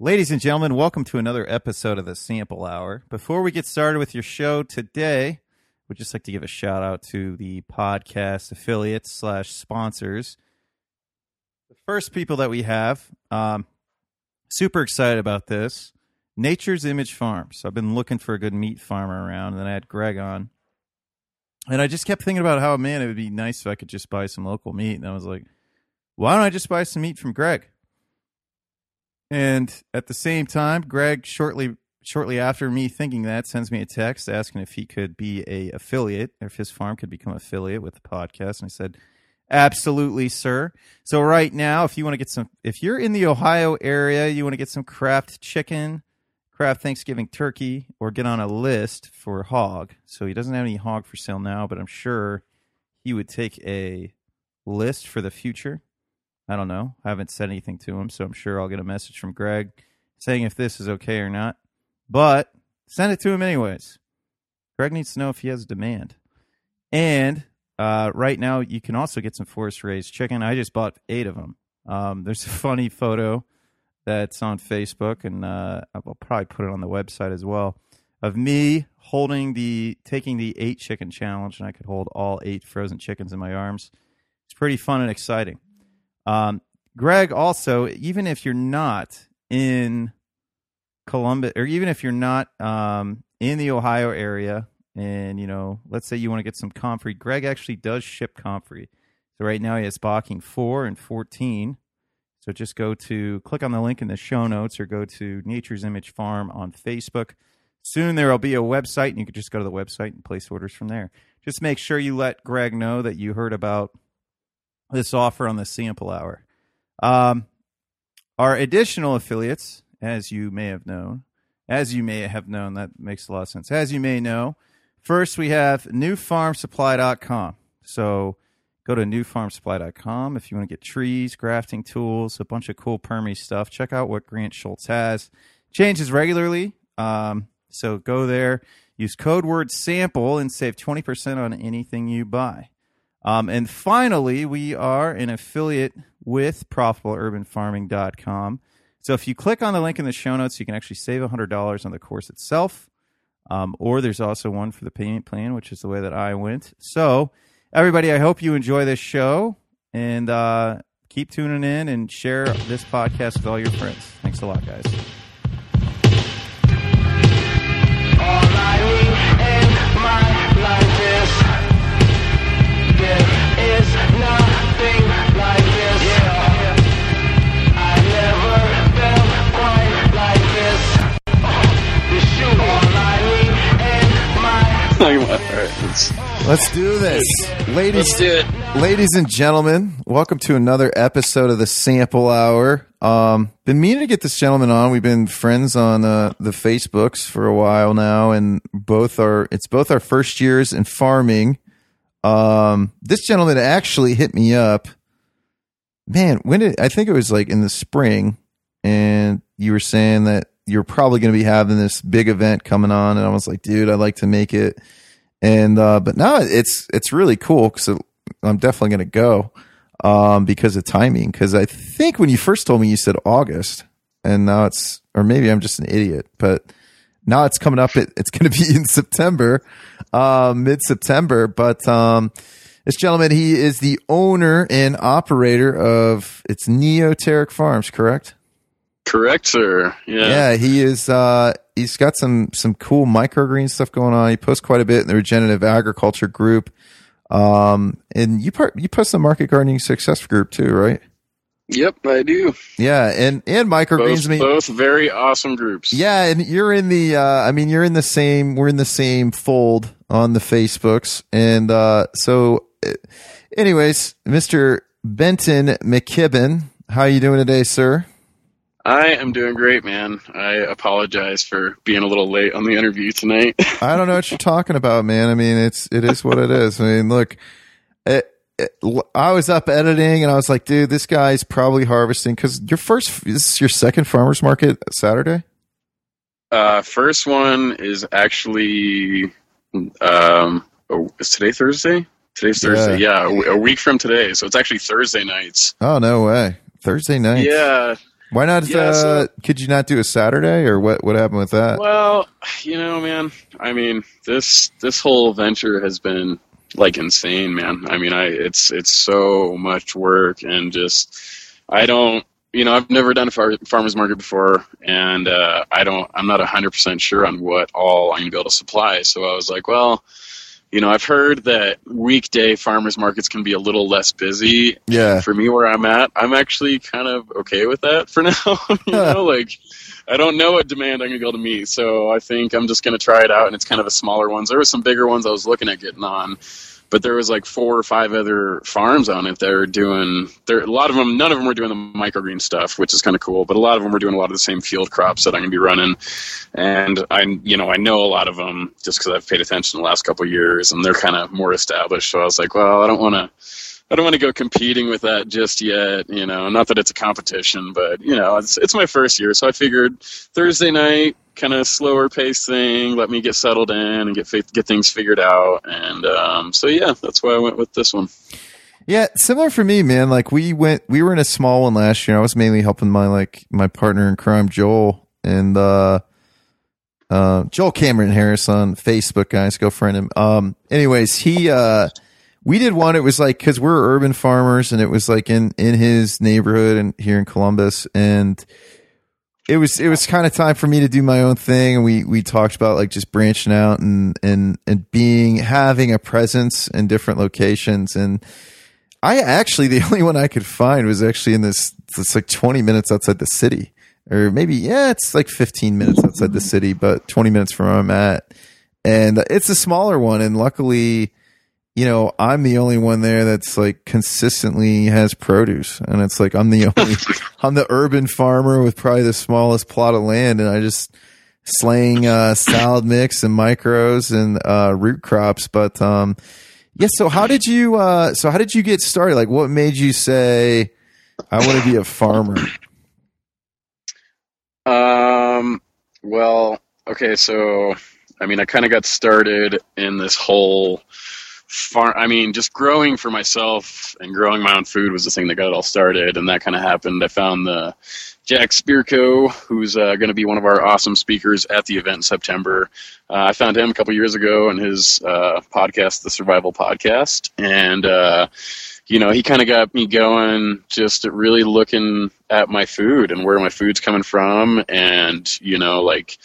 Ladies and gentlemen, welcome to another episode of the Sample Hour. Before we get started with your show today, we'd just like to give a shout out to the podcast affiliates slash sponsors. The first people that we have, um, super excited about this. Nature's Image Farms. I've been looking for a good meat farmer around, and then I had Greg on. And I just kept thinking about how, man, it would be nice if I could just buy some local meat. And I was like, why don't I just buy some meat from Greg? And at the same time, Greg shortly shortly after me thinking that sends me a text asking if he could be a affiliate, if his farm could become affiliate with the podcast. And I said, Absolutely, sir. So right now, if you want to get some if you're in the Ohio area, you want to get some craft chicken, craft Thanksgiving turkey, or get on a list for hog. So he doesn't have any hog for sale now, but I'm sure he would take a list for the future. I don't know. I haven't said anything to him, so I'm sure I'll get a message from Greg saying if this is okay or not. But send it to him anyways. Greg needs to know if he has demand. And uh, right now, you can also get some forest raised chicken. I just bought eight of them. Um, there's a funny photo that's on Facebook, and uh, I'll probably put it on the website as well of me holding the taking the eight chicken challenge, and I could hold all eight frozen chickens in my arms. It's pretty fun and exciting. Um, Greg, also, even if you're not in Columbus, or even if you're not um, in the Ohio area, and you know, let's say you want to get some comfrey, Greg actually does ship comfrey. So right now he has Bocking four and fourteen. So just go to click on the link in the show notes, or go to Nature's Image Farm on Facebook. Soon there will be a website, and you can just go to the website and place orders from there. Just make sure you let Greg know that you heard about this offer on the sample hour. Um, our additional affiliates, as you may have known, as you may have known, that makes a lot of sense. As you may know, first we have newfarmsupply.com. So go to newfarmsupply.com if you want to get trees, grafting tools, a bunch of cool permy stuff. Check out what Grant Schultz has. Changes regularly. Um, so go there, use code word sample, and save 20% on anything you buy. Um, and finally, we are an affiliate with profitableurbanfarming.com. So if you click on the link in the show notes, you can actually save $100 on the course itself. Um, or there's also one for the payment plan, which is the way that I went. So, everybody, I hope you enjoy this show and uh, keep tuning in and share this podcast with all your friends. Thanks a lot, guys. My Alright, let's, Let's do this. Ladies, let's do it. Ladies and gentlemen, welcome to another episode of the Sample Hour. Um, been meaning to get this gentleman on. We've been friends on uh, the Facebooks for a while now, and both are it's both our first years in farming. Um, this gentleman actually hit me up. Man, when did I think it was like in the spring, and you were saying that you're probably going to be having this big event coming on, and I was like, dude, I'd like to make it. And uh, but now it's it's really cool because I'm definitely going to go um, because of timing. Because I think when you first told me, you said August, and now it's or maybe I'm just an idiot, but now it's coming up. It, it's going to be in September, uh, mid September. But um, this gentleman, he is the owner and operator of it's Neoteric Farms, correct? Correct, sir. Yeah. Yeah, he is. Uh, he's got some some cool microgreen stuff going on. He posts quite a bit in the regenerative agriculture group. Um, and you part you post the market gardening success group too, right? Yep, I do. Yeah, and and microgreens. Both, mean, both very awesome groups. yeah, and you're in the. Uh, I mean, you're in the same. We're in the same fold on the Facebooks, and uh, so, anyways, Mister Benton McKibben, how you doing today, sir? I am doing great, man. I apologize for being a little late on the interview tonight. I don't know what you're talking about, man. I mean, it's it is what it is. I mean, look, it, it, I was up editing, and I was like, dude, this guy's probably harvesting because your first this is your second farmers market Saturday. uh, first one is actually, um, oh, is today Thursday? Today's Thursday. Yeah, a week from today. So it's actually Thursday nights. Oh no way, Thursday night. Yeah. Why not? Yeah, uh, so- could you not do a Saturday, or what? What happened with that? Well, you know, man. I mean, this this whole venture has been like insane, man. I mean, I it's it's so much work and just I don't. You know, I've never done a far, farmers market before, and uh, I don't. I'm not hundred percent sure on what all I'm gonna be able to supply. So I was like, well, you know, I've heard that weekday farmers markets can be a little less busy, yeah, for me where I'm at, I'm actually kind of okay with that for now. you know, like I don't know what demand I'm gonna able to meet, so I think I'm just gonna try it out. And it's kind of a smaller ones. There were some bigger ones I was looking at getting on, but there was like four or five other farms on it that are doing. There, a lot of them, none of them were doing the microgreen stuff, which is kind of cool. But a lot of them were doing a lot of the same field crops that I'm gonna be running. And I, you know, I know a lot of them just because I've paid attention the last couple of years, and they're kind of more established. So I was like, well, I don't want to. I don't want to go competing with that just yet, you know. Not that it's a competition, but you know, it's it's my first year, so I figured Thursday night, kind of slower pace thing, let me get settled in and get get things figured out, and um, so yeah, that's why I went with this one. yeah. Similar for me, man. Like we went, we were in a small one last year. I was mainly helping my like my partner in crime, Joel, and uh, uh, Joel Cameron Harris on Facebook. Guys, go friend him. Um, anyways, he uh, we did one. It was like because we're urban farmers, and it was like in in his neighborhood and here in Columbus, and it was it was kind of time for me to do my own thing and we we talked about like just branching out and and and being having a presence in different locations and I actually the only one I could find was actually in this it's like 20 minutes outside the city or maybe yeah it's like 15 minutes outside the city but 20 minutes from where I'm at and it's a smaller one and luckily you know, I'm the only one there that's like consistently has produce. And it's like I'm the only I'm the urban farmer with probably the smallest plot of land and I just slaying uh salad mix and micros and uh root crops. But um yeah, so how did you uh so how did you get started? Like what made you say I want to be a farmer? Um, well, okay, so I mean, I kind of got started in this whole farm. I mean, just growing for myself and growing my own food was the thing that got it all started, and that kind of happened. I found the Jack Spirko, who's uh, going to be one of our awesome speakers at the event in September. Uh, I found him a couple years ago in his uh, podcast, the Survival Podcast, and uh, you know, he kind of got me going, just really looking at my food and where my food's coming from, and you know, like.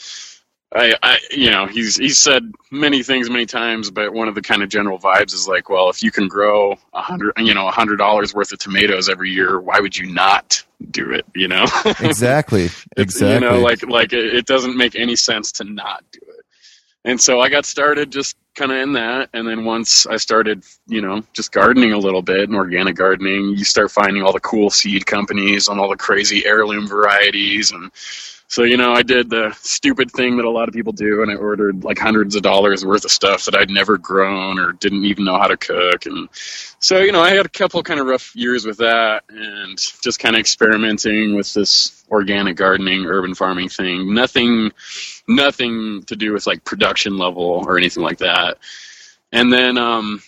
I, I, you know, he's he's said many things many times, but one of the kind of general vibes is like, well, if you can grow a hundred, you know, a hundred dollars worth of tomatoes every year, why would you not do it? You know, Exactly. Exactly. You know, like like it, it doesn't make any sense to not do it. And so I got started just kind of in that, and then once I started, you know, just gardening a little bit and organic gardening, you start finding all the cool seed companies and all the crazy heirloom varieties and. So you know, I did the stupid thing that a lot of people do, and I ordered like hundreds of dollars worth of stuff that I'd never grown or didn't even know how to cook. And so you know, I had a couple kind of rough years with that, and just kind of experimenting with this organic gardening, urban farming thing. Nothing, nothing to do with like production level or anything like that. And then, um,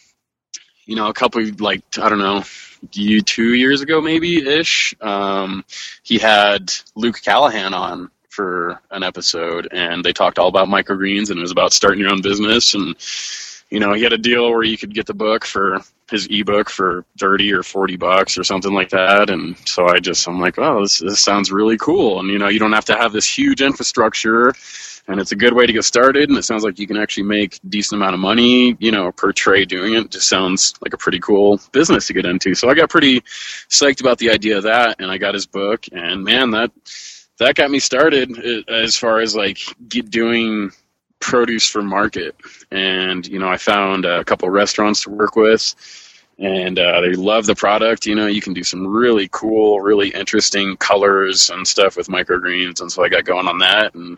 you know, a couple like I don't know, you two years ago maybe ish. Um, he had Luke Callahan on for an episode, and they talked all about microgreens, and it was about starting your own business. And you know, he had a deal where you could get the book for his ebook for 30 or 40 bucks or something like that and so i just i'm like oh this, this sounds really cool and you know you don't have to have this huge infrastructure and it's a good way to get started and it sounds like you can actually make decent amount of money you know per tray doing it just sounds like a pretty cool business to get into so i got pretty psyched about the idea of that and i got his book and man that that got me started uh, as far as like doing produce for market and you know i found a couple restaurants to work with and uh, they love the product you know you can do some really cool really interesting colors and stuff with microgreens and so i got going on that and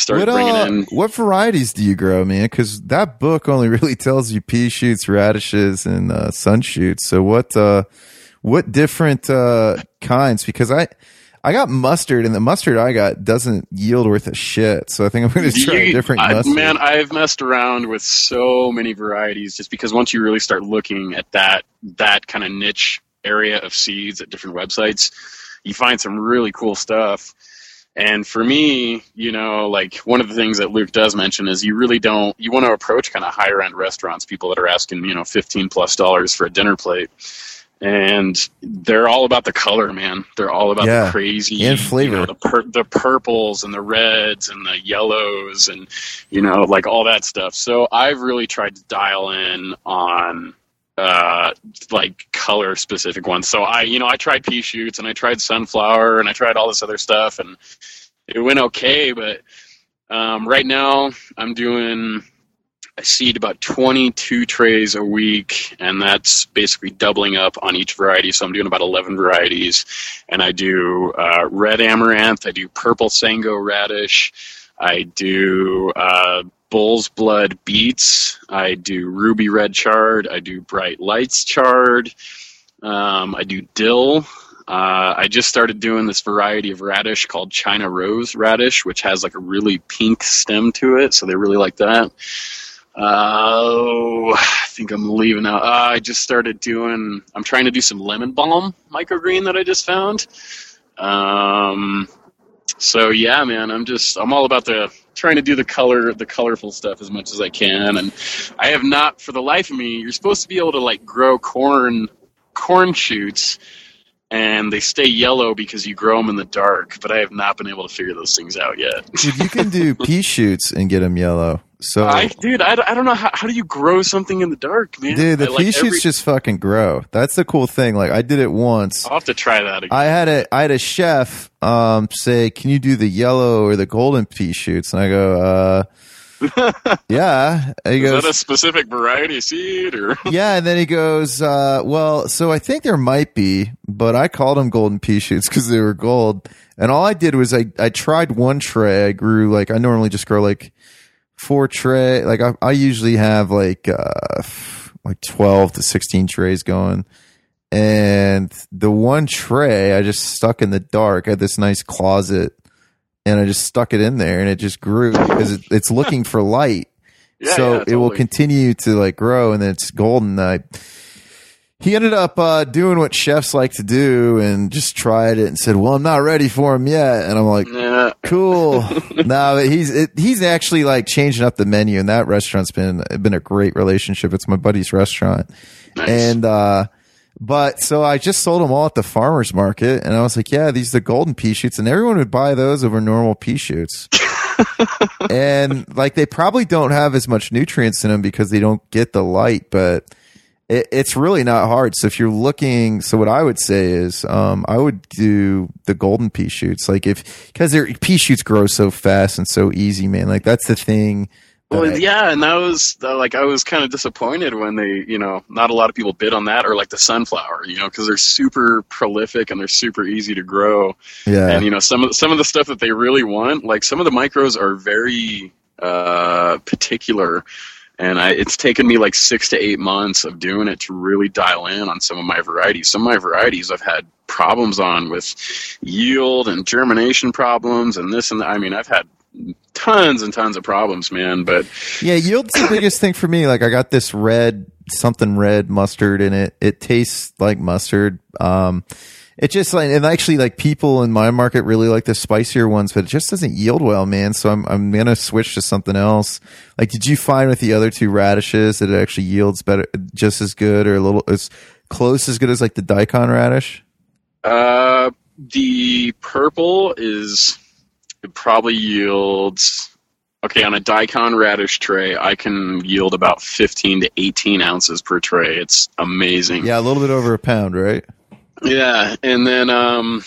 started What, bringing uh, in what varieties do you grow, man? Because that book only really tells you pea shoots, radishes, and uh, sun shoots. So what uh, what different uh, kinds? Because I I got mustard, and the mustard I got doesn't yield worth a shit. So I think I'm going to try a different I- mustard. man i've messed around with so many varieties just because once you really start looking at that that kind of niche area of seeds at different websites you find some really cool stuff. And for me, you know, like one of the things that Luke does mention is you really don't you want to approach kind of higher end restaurants, people that are asking, you know, 15 plus dollars for a dinner plate. And they're all about the color, man. They're all about Yeah. the crazy And flavor. You know, the pur- the purples and the reds and the yellows and you know, like all that stuff. So I've really tried to dial in on uh like color specific ones. So I you know, I tried pea shoots and I tried sunflower and I tried all this other stuff and it went okay, but um right now I'm doing I seed about 22 trays a week, and that's basically doubling up on each variety. So I'm doing about 11 varieties, and I do uh, red amaranth, I do purple sango radish, I do uh, bull's blood beets, I do ruby red chard, I do bright lights chard, um, I do dill. Uh, I just started doing this variety of radish called China Rose radish, which has like a really pink stem to it, so they really like that. Oh, I think I'm leaving out. Uh, I just started doing. I'm trying to do some lemon balm microgreen that I just found. Um, so yeah, man, I'm just I'm all about the trying to do the color the colorful stuff as much as I can, and I have not for the life of me. You're supposed to be able to like grow corn corn shoots. And they stay yellow because you grow them in the dark, but I have not been able to figure those things out yet. Dude, you can do pea shoots and get them yellow. So, I, dude, I, I don't know how, how do you grow something in the dark, man. dude, the I, like, pea shoots every- just fucking grow. That's the cool thing. Like, I did it once. I'll have to try that again. I had a I had a chef um say, "Can you do the yellow or the golden pea shoots?" And I go, "Uh, yeah." He Is goes, that a specific variety of seed or? "Yeah," and then he goes, uh, "Well, so I think there might be, but I called them golden pea shoots because they were gold." And all I did was I I tried one tray. I grew like I normally just grow like four tray. Like I I usually have like uh like twelve to sixteen trays going. And the one tray I just stuck in the dark. I had this nice closet and I just stuck it in there and it just grew because it, it's looking for light. Yeah, so yeah, it will continue to like grow and then it's golden. I, he ended up uh, doing what chefs like to do and just tried it and said, "Well, I'm not ready for him yet." And I'm like, "Cool." no, he's it, he's actually like changing up the menu, and that restaurant's been been a great relationship. It's my buddy's restaurant, nice. and uh, but so I just sold them all at the farmers market, and I was like, "Yeah, these are the golden pea shoots," and everyone would buy those over normal pea shoots. and like they probably don't have as much nutrients in them because they don't get the light, but it, it's really not hard. So if you're looking, so what I would say is, um, I would do the golden pea shoots, like if because their pea shoots grow so fast and so easy, man. Like that's the thing. well, I- yeah, and that was uh, like I was kind of disappointed when they, you know, not a lot of people bid on that or like the sunflower, you know, because they're super prolific and they're super easy to grow. yeah, And you know, some of some of the stuff that they really want, like some of the micros are very uh, particular. And I, it's taken me like six to eight months of doing it to really dial in on some of my varieties. Some of my varieties I've had problems on with yield and germination problems and this and that. I mean, I've had tons and tons of problems, man. But Yeah, yield's the biggest thing for me. Like I got this red something red mustard in it. It tastes like mustard. Um it just like and actually like people in my market really like the spicier ones, but it just doesn't yield well, man. So I'm I'm gonna switch to something else. Like did you find with the other two radishes that it actually yields better just as good or a little as close as good as like the daikon radish? uh, the purple is it probably yields. Okay, on a daikon radish tray, I can yield about 15 to 18 ounces per tray. It's amazing. Yeah, a little bit over a pound, right? Yeah, and then um,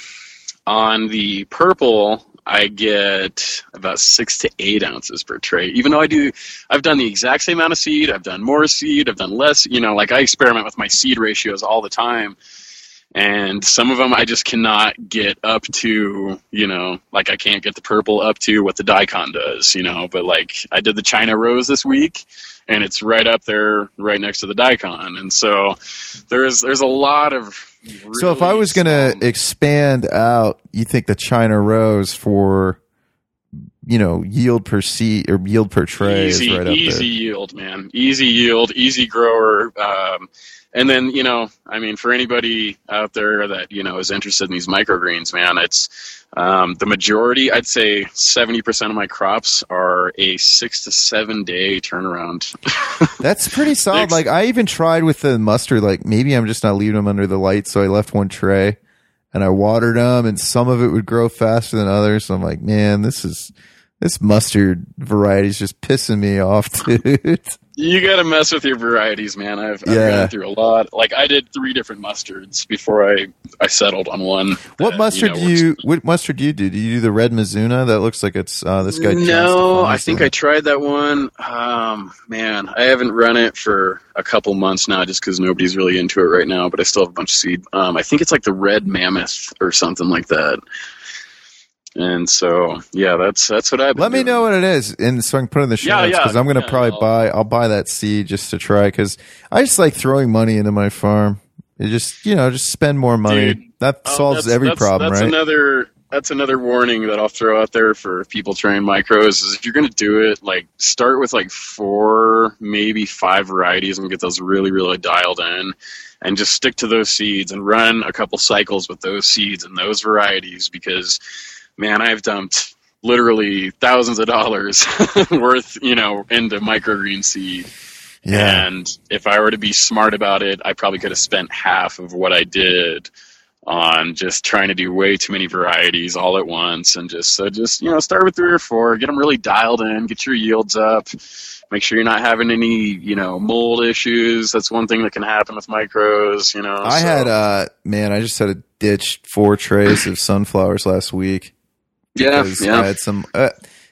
on the purple, I get about six to eight ounces per tray. Even though I do, I've done the exact same amount of seed. I've done more seed. I've done less. You know, like I experiment with my seed ratios all the time. And some of them I just cannot get up to, you know, like I can't get the purple up to what the daikon does, you know. But like I did the China Rose this week, and it's right up there, right next to the daikon. And so there's there's a lot of. So if I was going to expand out, you think the China Rose for you know yield per seed or yield per tray easy, is right up easy there. yield, man. Easy yield, easy grower. Um, and then you know, I mean, for anybody out there that you know is interested in these microgreens, man, it's um, the majority. I'd say seventy percent of my crops are a six to seven day turnaround. That's pretty solid. Like I even tried with the mustard. Like maybe I'm just not leaving them under the light, so I left one tray and I watered them, and some of it would grow faster than others. So I'm like, man, this is this mustard variety is just pissing me off, dude. You got to mess with your varieties, man. I've, I've Yeah. gone through a lot. Like I did three different mustards before I I settled on one. what that, mustard know, do you? What mustard do you do? Do you do the red Mizuna? That looks like it's uh, this guy. No, I think I tried that one. Um, man, I haven't run it for a couple months now, just because nobody's really into it right now. But I still have a bunch of seed. Um, I think it's like the red mammoth or something like that. And so, yeah, that's that's what. Been Let me doing. know what it is, and so I can put it in the show Yeah, notes yeah, because I'm gonna yeah, probably I'll- buy. I'll buy that seed just to try because I just like throwing money into my farm. It just you know just spend more money. Dude, that Oh, solves that's- every that's- problem, that's right? another that's another warning that I'll throw out there for people trying micros is if you're going to do it, like start with like four, maybe five varieties and get those really, really dialed in, and just stick to those seeds and run a couple cycles with those seeds and those varieties because, man, I've dumped literally thousands of dollars worth, you know, into microgreen seed. yeah, And if I were to be smart about it, I probably could have spent half of what I did on just trying to do way too many varieties all at once and just so just you know start with three or four get them really dialed in get your yields up make sure you're not having any you know mold issues that's one thing that can happen with micros you know I so- had uh man, I just had to ditch four trays of sunflowers last week. Yeah yeah I had some. Uh,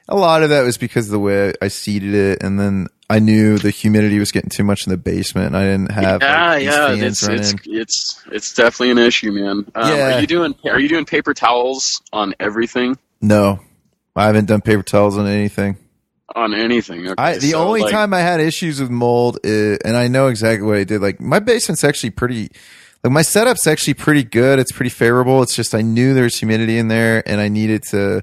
a lot of that was because of the way I seeded it, and then I knew the humidity was getting too much in the basement, and I didn't have yeah, like, yeah, it's it's it's it's definitely an issue, man. Um, Yeah. Are you doing Are you doing paper towels on everything? No, I haven't done paper towels on anything. On anything? Okay, I the so, only like, time I had issues with mold, is, and I know exactly what I did. Like my basement's actually pretty, like my setup's actually pretty good. It's pretty favorable. It's just I knew there was humidity in there, and I needed to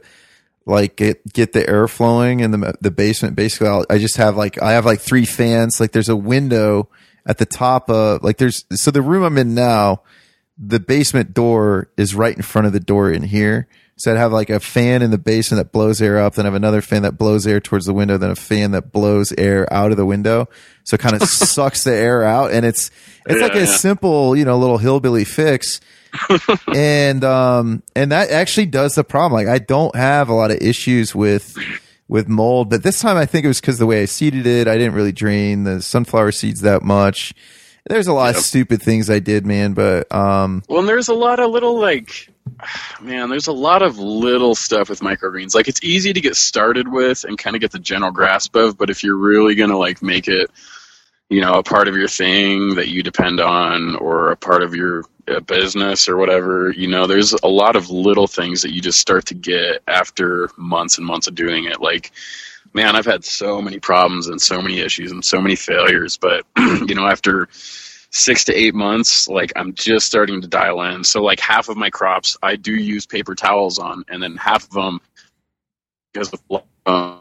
like get get the air flowing in the the basement. Basically, I'll, I just have like I have like three fans. Like there's a window at the top of like there's so the room I'm in now. The basement door is right in front of the door in here. So I'd have like a fan in the basement that blows air up, then I have another fan that blows air towards the window, then a fan that blows air out of the window. So it kind of sucks the air out. And it's it's like a yeah. simple, you know, little hillbilly fix. and um and that actually does the problem. Like I don't have a lot of issues with with mold, but this time I think it was because the way I seeded it, I didn't really drain the sunflower seeds that much. There's a lot of stupid things I did, man, but um Well, and there's a lot of little like, man, there's a lot of little stuff with microgreens. Like it's easy to get started with and kind of get the general grasp of, but if you're really gonna like make it, you know, a part of your thing that you depend on or a part of your uh, business or whatever, you know, there's a lot of little things that you just start to get after months and months of doing it. Like, man, I've had so many problems and so many issues and so many failures, but you know, after six to eight months, like I'm just starting to dial in. So like half of my crops, I do use paper towels on, and then half of them, because of, uh,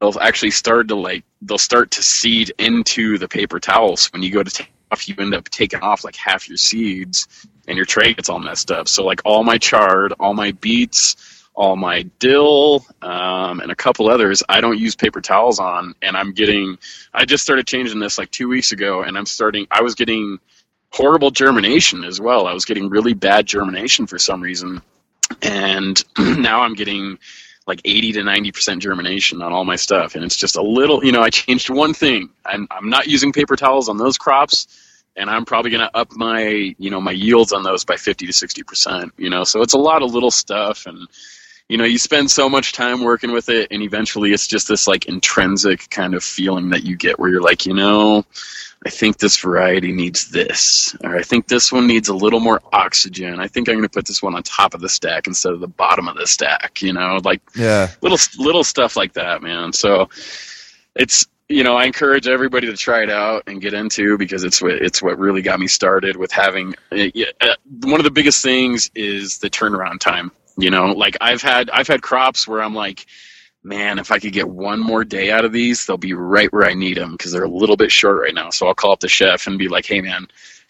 they'll actually start to like they'll start to seed into the paper towels. When you go to take off, you end up taking off like half your seeds, and your tray gets all messed up. So like all my chard, all my beets. All my dill um, and a couple others, I don't use paper towels on, and I'm getting I just started changing this like two weeks ago, and I'm starting. I was getting horrible germination as well. I was getting really bad germination for some reason, and now I'm getting like 80 to 90 percent germination on all my stuff, and it's just a little. You know, I changed one thing. I'm I'm not using paper towels on those crops. And I'm probably going to up my, you know, my yields on those by 50 to 60 percent. You know, so it's a lot of little stuff, and you know you spend so much time working with it and eventually it's just this like intrinsic kind of feeling that you get where you're like you know i think this variety needs this or i think this one needs a little more oxygen. I think i'm going to put this one on top of the stack instead of the bottom of the stack you know like yeah. little little stuff like that man. So it's you know i encourage everybody to try it out and get into because it's what it's what really got me started with having uh, one of the biggest things is the turnaround time you know like i've had i've had crops where i'm like man, if I could get one more day out of these, they'll be right where I need them because they're a little bit short right now. So I'll call up the chef and be like, hey, man,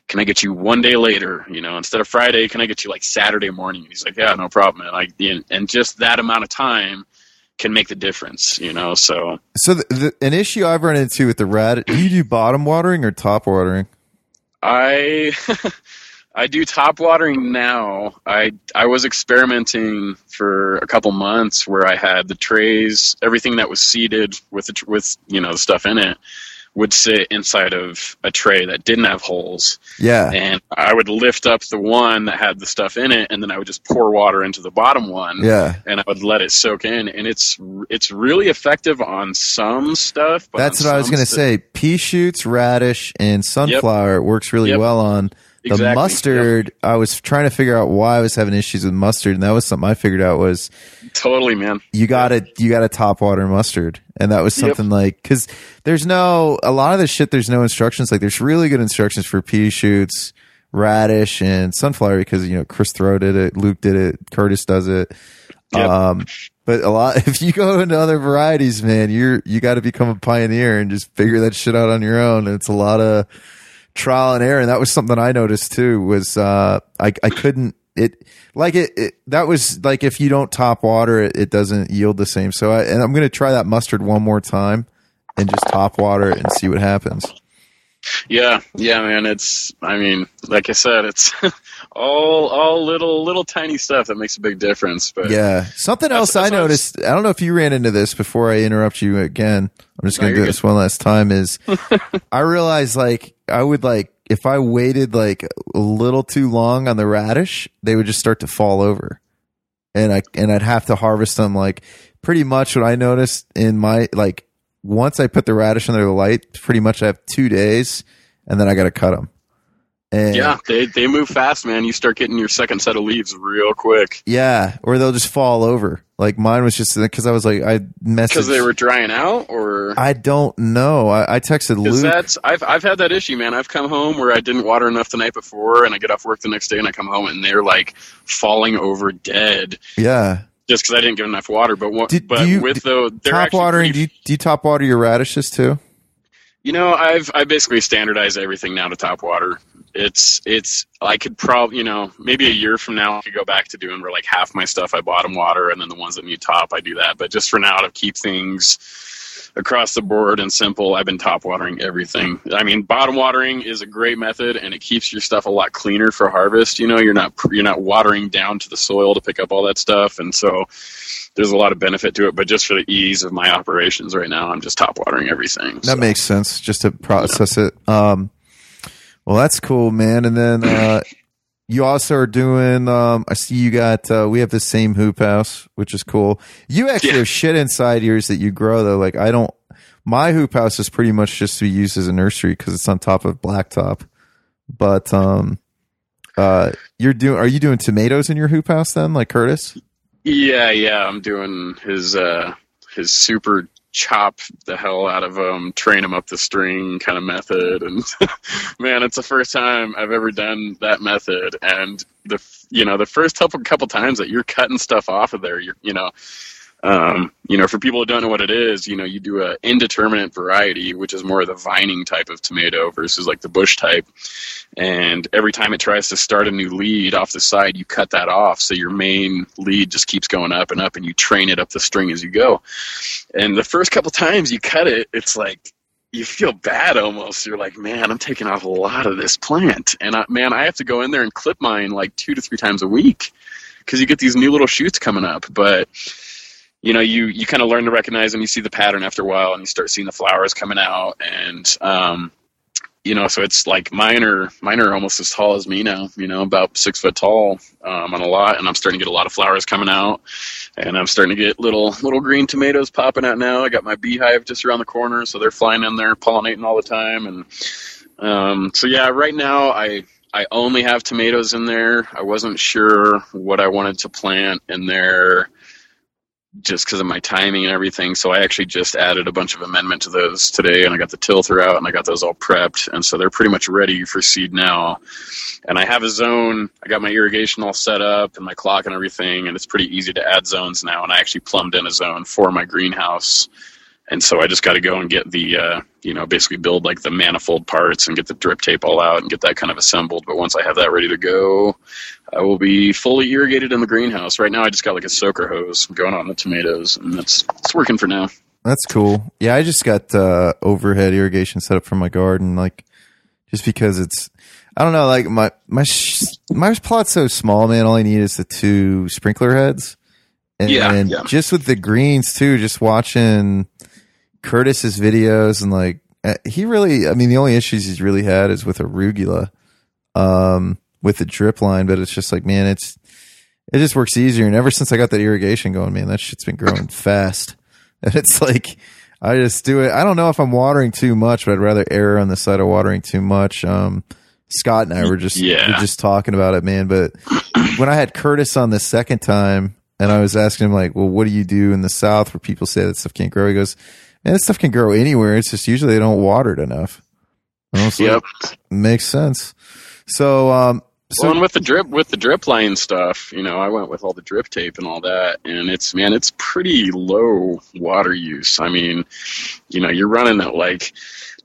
can I get you one day later? You know, instead of Friday, can I get you like Saturday morning? And he's like, yeah, no problem. And like, and just that amount of time can make the difference. You know, so So the, the, an issue I've run into with the rat, do you do bottom watering or top watering? I I do top watering now. I I was experimenting for a couple months where I had the trays, everything that was seeded with the, tr- with you know the stuff in it would sit inside of a tray that didn't have holes Yeah. and I would lift up the one that had the stuff in it and then I would just pour water into the bottom one Yeah. and I would let it soak in and it's it's really effective on some stuff but That's what I was going to say. Pea shoots, radish, and sunflower it works really Yep. well on. The Exactly. mustard, I was trying to figure out why I was having issues with mustard, and that was something I figured out was totally man you got to you got to top water mustard, and that was Yep. something like because there's no a lot of the shit. There's no instructions. Like there's really good instructions for pea shoots, radish, and sunflower because you know Chris Thoreau did it, Luke did it, Curtis does it. Yep. Um, but a lot if you go into other varieties, man, you're you got to become a pioneer and just figure that shit out on your own. And it's a lot of trial and error. And that was something I noticed too. Was uh, I I couldn't it like it, it that was like if you don't top water it, it doesn't yield the same. So I and I'm gonna try that mustard one more time and just top water it and see what happens. Yeah, yeah, man. It's, I mean, like I said, it's all, all little, little tiny stuff that makes a big difference. But Yeah. Something else I that's I was- noticed, I don't know if you ran into this before I interrupt you again. I'm just going to do you're this one last time is I realized like I would like if I waited like a little too long on the radish, they would just start to fall over. And I and I'd have to harvest them like pretty much what I noticed in my like once I put the radish under the light, pretty much I have 2 days and then I got to cut them. And yeah, they, they move fast, man. You start getting your second set of leaves real quick Yeah, or they'll just fall over. Like mine was just because I was like I messaged because they were drying out or. I don't know. I, I texted Luke. that's I've I've had that issue, man. I've come home where I didn't water enough the night before, and I get off work the next day, and I come home and they're like falling over dead yeah, just because I didn't give enough water. But what? But do you- with the top watering. pretty Do you, do you top water your radishes too? You know, I've I basically standardized everything now to top water. It's it's I could probably you know maybe a year from now I could go back to doing where like half my stuff I bottom water and then the ones that need top I do that. But just for now to keep things across the board and simple, I've been top watering everything. I mean, bottom watering is a great method and it keeps your stuff a lot cleaner for harvest. You know, you're not you're not watering down to the soil to pick up all that stuff, and so there's a lot of benefit to it. But just for the ease of my operations right now, I'm just top watering everything. That so. makes sense. Just to process it. Um, well, that's cool, man. And then uh, you also are doing. Um, I see you got. Uh, we have the same hoop house, which is cool. You actually Yeah. have shit inside yours that you grow though. Like I don't. My hoop house is pretty much just to be used as a nursery because it's on top of blacktop. But um, uh, you're doing. Are you doing tomatoes in your hoop house then, like Curtis? Yeah, yeah, I'm doing his uh his super chop the hell out of them, train them up the string kind of method, and man, it's the first time I've ever done that method, and the you know the first couple couple times that you're cutting stuff off of there, you're you know. Um, you know, for people who don't know what it is, you know, you do a indeterminate variety, which is more of the vining type of tomato versus like the bush type. And every time it tries to start a new lead off the side, you cut that off. So your main lead just keeps going up and up and you train it up the string as you go. And the first couple times you cut it, it's like, you feel bad almost. You're like, man, I'm taking off a lot of this plant. And I, man, I have to go in there and clip mine like two to three times a week because you get these new little shoots coming up. But you know, you you kind of learn to recognize them. You see the pattern after a while, and you start seeing the flowers coming out. And um, you know, so it's like mine are mine are almost as tall as me now. You know, about six foot tall um, on a lot, and I'm starting to get a lot of flowers coming out. And I'm starting to get little little green tomatoes popping out now. I got my beehive just around the corner, so they're flying in there pollinating all the time. And um, so yeah, right now I I only have tomatoes in there. I wasn't sure what I wanted to plant in there just because of my timing and everything. So I actually just added a bunch of amendment to those today, and I got the tilther out, and I got those all prepped, and so they're pretty much ready for seed now. And I have a zone. I got my irrigation all set up and my clock and everything, and it's pretty easy to add zones now. And I actually plumbed in a zone for my greenhouse, and so I just got to go and get the, uh, you know, basically build like the manifold parts and get the drip tape all out and get that kind of assembled. But once I have that ready to go, I will be fully irrigated in the greenhouse. Right now, I just got like a soaker hose going on the tomatoes, and that's it's working for now. That's cool. Yeah, I just got uh, overhead irrigation set up for my garden, like just because it's. I don't know, like my my sh- my plot's so small, man. All I need is the two sprinkler heads, and, Yeah, and yeah. just with the greens too. Just watching Curtis's videos and like uh, he really. I mean, the only issues he's really had is with arugula, um, with the drip line. But it's just like, man, it's it just works easier. And ever since I got that irrigation going, man, that shit's been growing fast. And it's like, I just do it. I don't know if I'm watering too much, but I'd rather err on the side of watering too much. Um, Scott and I were just, Yeah. were just talking about it, man. But when I had Curtis on the second time and I was asking him like, well, what do you do in the South where people say that stuff can't grow? He goes, man, that stuff can grow anywhere. It's just usually they don't water it enough. And like, Yep. makes sense. So, um, so well, and with the drip with the drip line stuff, you know, I went with all the drip tape and all that, and it's man, it's pretty low water use. I mean, you know, you're running at like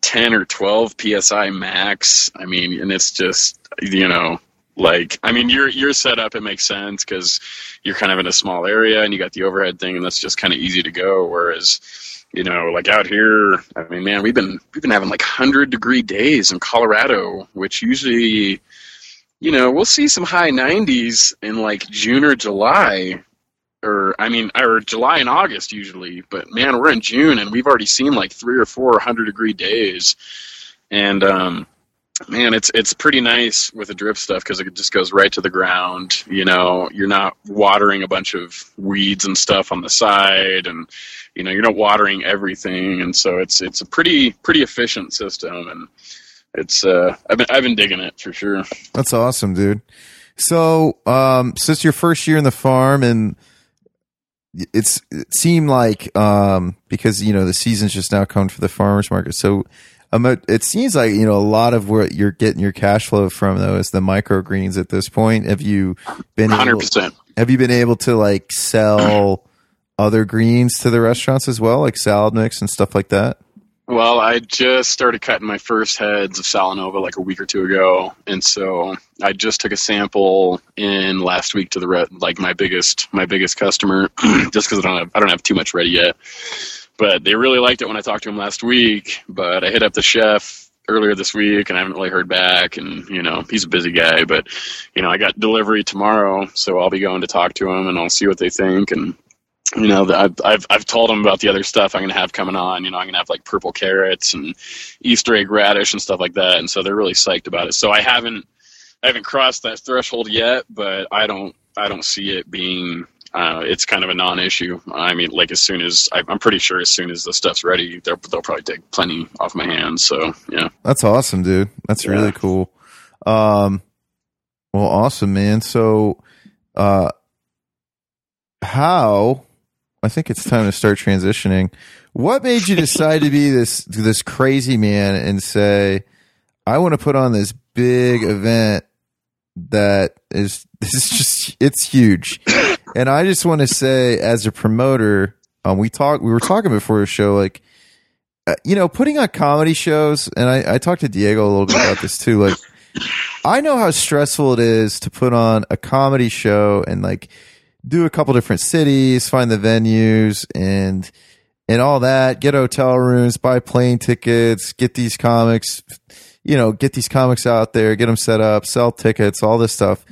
ten or twelve psi max. I mean, and it's just you know, like I mean, your your setup it makes sense because you're kind of in a small area and you got the overhead thing, and that's just kind of easy to go. Whereas you know, like out here, I mean, man, we've been we've been having like hundred degree days in Colorado, which usually you know, we'll see some high 90s in like June or July, or I mean, or July and August usually. But man, we're in June and we've already seen like three or four hundred degree days, and um, man, it's it's pretty nice with the drip stuff because it just goes right to the ground. You know, you're not watering a bunch of weeds and stuff on the side, and you know, you're not watering everything, and so it's it's a pretty pretty efficient system and. It's uh, I've been I've been digging it for sure. That's awesome, dude. So, um, since your first year in the farm, and it's it seemed like um, because you know the season's just now come for the farmers market, so it, it seems like you know a lot of what you're getting your cash flow from though is the microgreens at this point. Have you been Hundred able, percent. have you been able to like sell other greens to the restaurants as well, like salad mix and stuff like that? Well, I just started cutting my first heads of Salanova like a week or two ago, and so I just took a sample in last week to the re- like my biggest my biggest customer, just because I don't have I don't have too much ready yet. But they really liked it when I talked to him last week. But I hit up the chef earlier this week, and I haven't really heard back. And you know he's a busy guy, but you know I got delivery tomorrow, so I'll be going to talk to him, and I'll see what they think and you know, I've, I've I've told them about the other stuff I'm going to have coming on. You know, I'm going to have like purple carrots and Easter egg radish and stuff like that, and so they're really psyched about it. So I haven't I haven't crossed that threshold yet, but I don't I don't see it being. Uh, it's kind of a non-issue. I mean, like as soon as I, I'm pretty sure as soon as the stuff's ready, they'll they'll probably take plenty off my hands. So yeah, That's awesome, dude. That's Yeah. really cool. Um, well, awesome, man. So, uh, how? I think it's time to start transitioning. What made you decide to be this this crazy man and say, "I want to put on this big event that is this is just it's huge," and I just want to say, as a promoter, um, we talked we were talking before the show, like uh, you know, putting on comedy shows, and I, I talked to Diego a little bit about this too. Like, I know how stressful it is to put on a comedy show and like do a couple different cities, find the venues, and and all that. Get hotel rooms, buy plane tickets, get these comics, you know, get these comics out there, get them set up, sell tickets, all this stuff.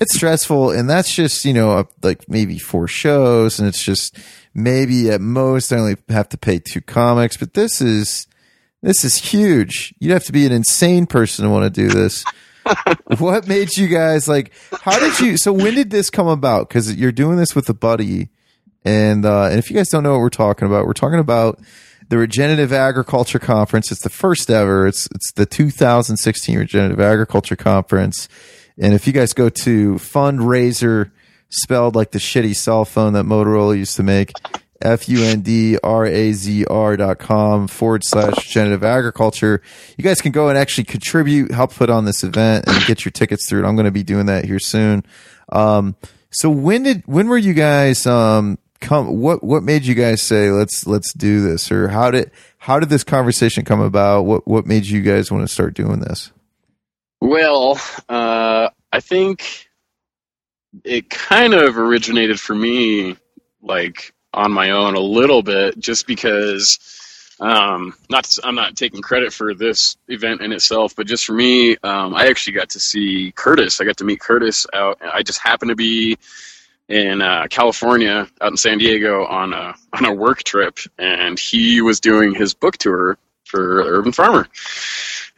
It's stressful, and that's just you know like maybe four shows, and it's just maybe at most I only have to pay two comics. But this is this is huge. You'd have to be an insane person to want to do this. what made you guys like? How did you? So when did this come about? Because you're doing this with a buddy, and uh, and if you guys don't know what we're talking about, we're talking about the Regenerative Agriculture Conference. It's the first ever. It's it's the 2016 Regenerative Agriculture Conference. And if you guys go to FundRazr spelled like the shitty cell phone that Motorola used to make. F U N D R A Z R dot com forward slash regenerative agriculture. You guys can go and actually contribute, help put on this event and get your tickets through it. I'm going to be doing that here soon. Um, so when did, when were you guys, um, come, what, what made you guys say, let's, let's do this? Or how did, how did this conversation come about? What, what made you guys want to start doing this? Well, uh, I think it kind of originated for me, like on my own a little bit, just because. Um, not I'm not taking credit for this event in itself, but just for me, um, I actually got to see Curtis. I got to meet Curtis out. I just happened to be in uh, California, out in San Diego, on a on a work trip, and he was doing his book tour for Urban Farmer.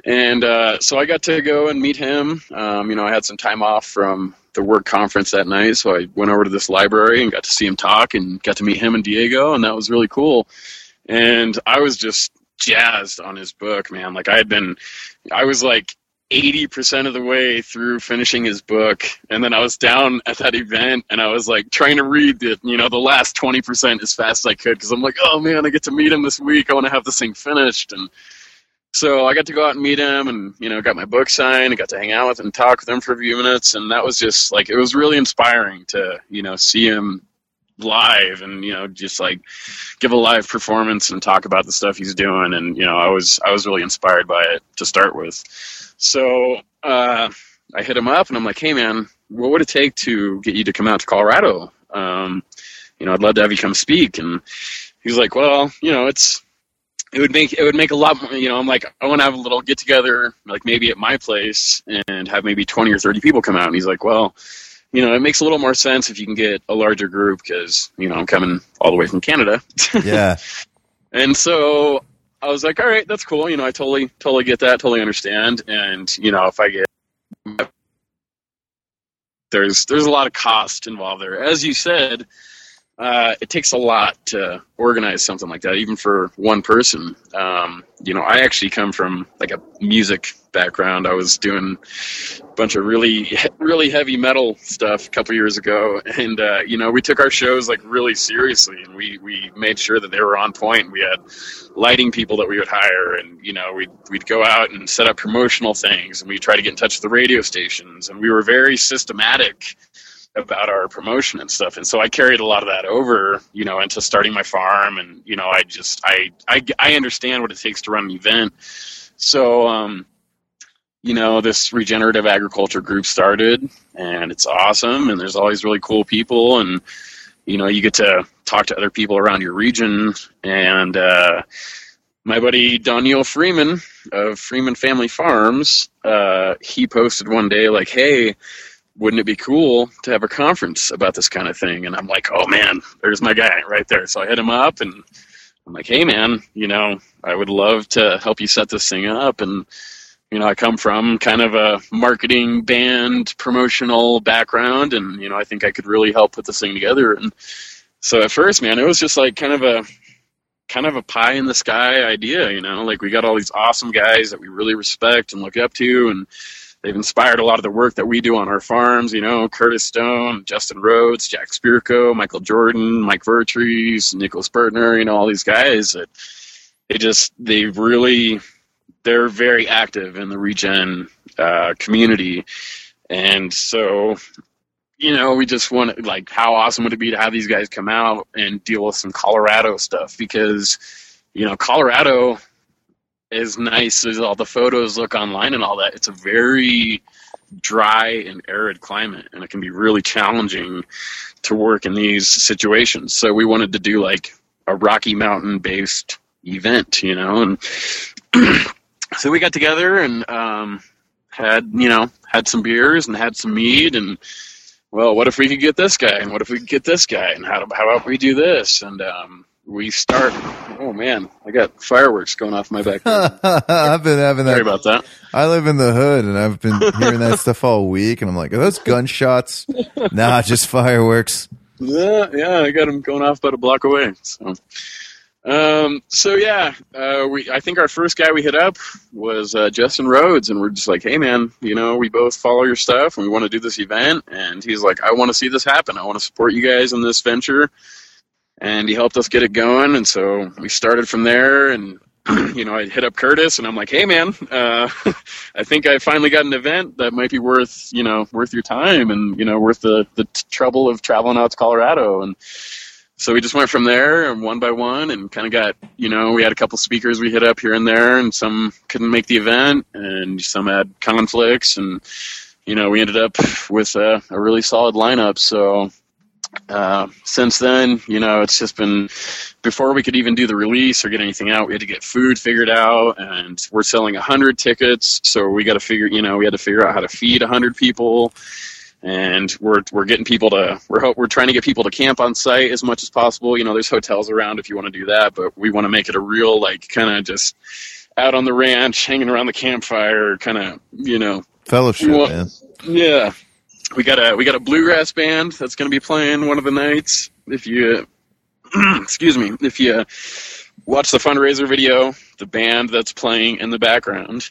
And uh, so I got to go and meet him. Um, you know, I had some time off from the work conference that night, so I went over to this library and got to see him talk and got to meet him and Diego, and that was really cool. And I was just jazzed on his book, man. Like I had been, I was like 80% of the way through finishing his book and then i was down at that event and i was like trying to read the you know the last 20% as fast as i could because i'm like oh man i get to meet him this week i want to have this thing finished and so i got to go out and meet him and you know got my book signed got to hang out with him and talk with him for a few minutes and that was just like it was really inspiring to you know see him live and you know just like give a live performance and talk about the stuff he's doing and you know i was i was really inspired by it to start with so uh, I hit him up and I'm like, hey man, what would it take to get you to come out to Colorado? Um, you know, I'd love to have you come speak. And he's like, well, you know, it's it would make it would make a lot more. You know, I'm like, I want to have a little get together, like maybe at my place, and have maybe 20 or 30 people come out. And he's like, well. You know, it makes a little more sense if you can get a larger group because, you know, I'm coming all the way from Canada. Yeah. And so I was like, all right, that's cool. You know, I totally, totally get that, totally understand. And you know, if I get there's there's a lot of cost involved there, as you said. Uh, it takes a lot to organize something like that, even for one person. Um, you know, I actually come from like a music background. I was doing a bunch of really, really heavy metal stuff a couple years ago, and uh, you know, we took our shows like really seriously, and we we made sure that they were on point. We had lighting people that we would hire, and you know, we'd we'd go out and set up promotional things, and we try to get in touch with the radio stations, and we were very systematic about our promotion and stuff. And so i carried a lot of that over you know into starting my farm. And you know i just i i, I understand what it takes to run an event. So um you know this regenerative agriculture group started and it's awesome. And there's all these really cool people. And you know you get to talk to other people around your region. And uh my buddy Daniel Freeman of Freeman Family Farms, uh, he posted one day like, "Hey, wouldn't it be cool to have a conference about this kind of thing? And I'm like, oh man, there's my guy right there. So I hit him up and I'm like, hey man, you know, I would love to help you set this thing up. And, you know, I come from kind of a marketing band promotional background and, you know, I think I could really help put this thing together. And so at first, man, it was just like kind of a, kind of a pie in the sky idea, you know, like we got all these awesome guys that we really respect and look up to and, they've inspired a lot of the work that we do on our farms. You know, Curtis Stone, Justin Rhodes, Jack Spirko, Michael Jordan, Mike Vertrees, Nicholas Bertner. You know, all these guys that they just they really they're very active in the regen uh, community, and so you know we just want like how awesome would it be to have these guys come out and deal with some Colorado stuff because you know Colorado as nice as all the photos look online and all that, it's a very dry and arid climate, and it can be really challenging to work in these situations. So we wanted to do like a Rocky Mountain based event, you know, and so we got together and um, had you know had some beers and had some mead and well, what if we could get this guy and what if we could get this guy and how how about we do this and um, we start. Oh man, I got fireworks going off my back. I've been having that. Sorry about that. I live in the hood and I've been hearing that stuff all week, and I'm like, are those gunshots? nah, just fireworks. Yeah, yeah, I got them going off about a block away. So, Um, so yeah, uh, we I think our first guy we hit up was uh, Justin Rhodes, and we're just like, hey man, you know, we both follow your stuff, and we want to do this event, and he's like, I want to see this happen. I want to support you guys in this venture, and he helped us get it going, and so we started from there, and you know, I hit up Curtis, and I'm like, hey man, uh, I think I finally got an event that might be worth you know worth your time, and you know worth the the t- trouble of traveling out to Colorado, and so we just went from there and one by one and kind of got you know we had a couple speakers we hit up here and there and some couldn't make the event and some had conflicts and you know we ended up with a, a really solid lineup. So uh, since then you know it's just been before we could even do the release or get anything out we had to get food figured out and we're selling 100 tickets so we got to figure you know we had to figure out how to feed 100 people and we're we're getting people to we're ho- we're trying to get people to camp on site as much as possible. You know, there's hotels around if you want to do that, but we want to make it a real like kind of just out on the ranch, hanging around the campfire, kind of you know, Fellowship, man. yeah. We got a we got a bluegrass band that's going to be playing one of the nights. If you excuse me, if you watch the fundraiser video, the band that's playing in the background.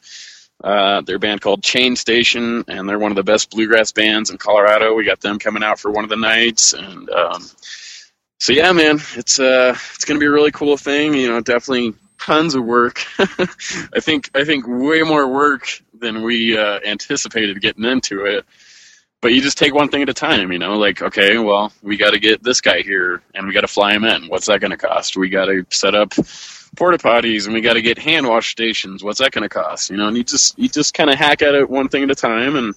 Uh, they're a band called Chain Station, and they're one of the best bluegrass bands in Colorado. We got them coming out for one of the nights, and um, so yeah, man, it's uh, it's gonna be a really cool thing. You know, definitely tons of work. I think I think way more work than we uh, anticipated getting into it. But you just take one thing at a time, you know. Like, okay, well, we got to get this guy here, and we got to fly him in. What's that going to cost? We got to set up porta potties and we got to get hand wash stations what's that going to cost you know and you just you just kind of hack at it one thing at a time and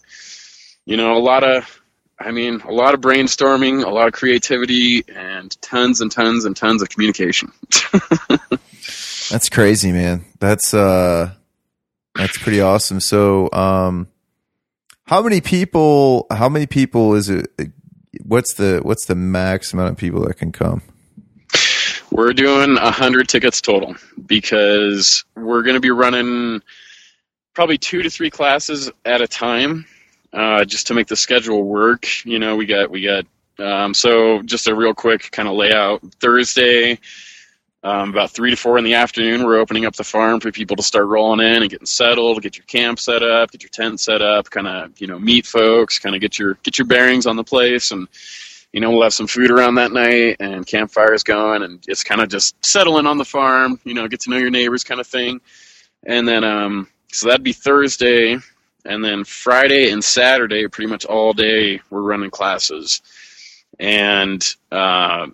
you know a lot of i mean a lot of brainstorming a lot of creativity and tons and tons and tons of communication That's crazy, man. That's uh that's pretty awesome. So, um how many people how many people is it what's the what's the max amount of people that can come? we're doing hundred tickets total because we're going to be running probably two to three classes at a time uh, just to make the schedule work you know we got we got um, so just a real quick kind of layout thursday um, about three to four in the afternoon we're opening up the farm for people to start rolling in and getting settled get your camp set up get your tent set up kind of you know meet folks kind of get your get your bearings on the place and you know, we'll have some food around that night and campfires going and it's kind of just settling on the farm, you know, get to know your neighbors kind of thing. And then, um, so that'd be Thursday. And then Friday and Saturday, pretty much all day, we're running classes. And, uh,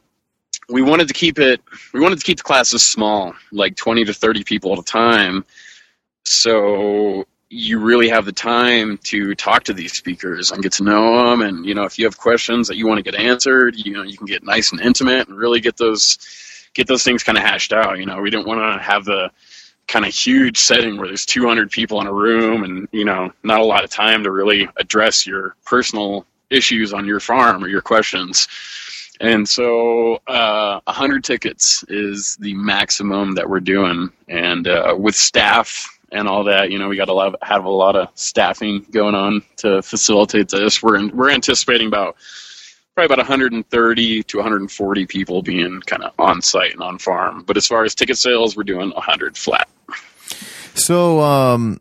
we wanted to keep it, we wanted to keep the classes small, like 20 to 30 people at a time. So you really have the time to talk to these speakers and get to know them and you know if you have questions that you want to get answered you know you can get nice and intimate and really get those get those things kind of hashed out you know. We didn't want to have the kind of huge setting where there's 200 people in a room and you know not a lot of time to really address your personal issues on your farm or your questions and so uh, 100 tickets is the maximum that we're doing and uh, with staff and all that. You know, we got a lot of, have a lot of staffing going on to facilitate this. We're in, we're anticipating about probably about 130 to 140 people being kind of on site and on farm. But as far as ticket sales, we're doing 100 flat. So, um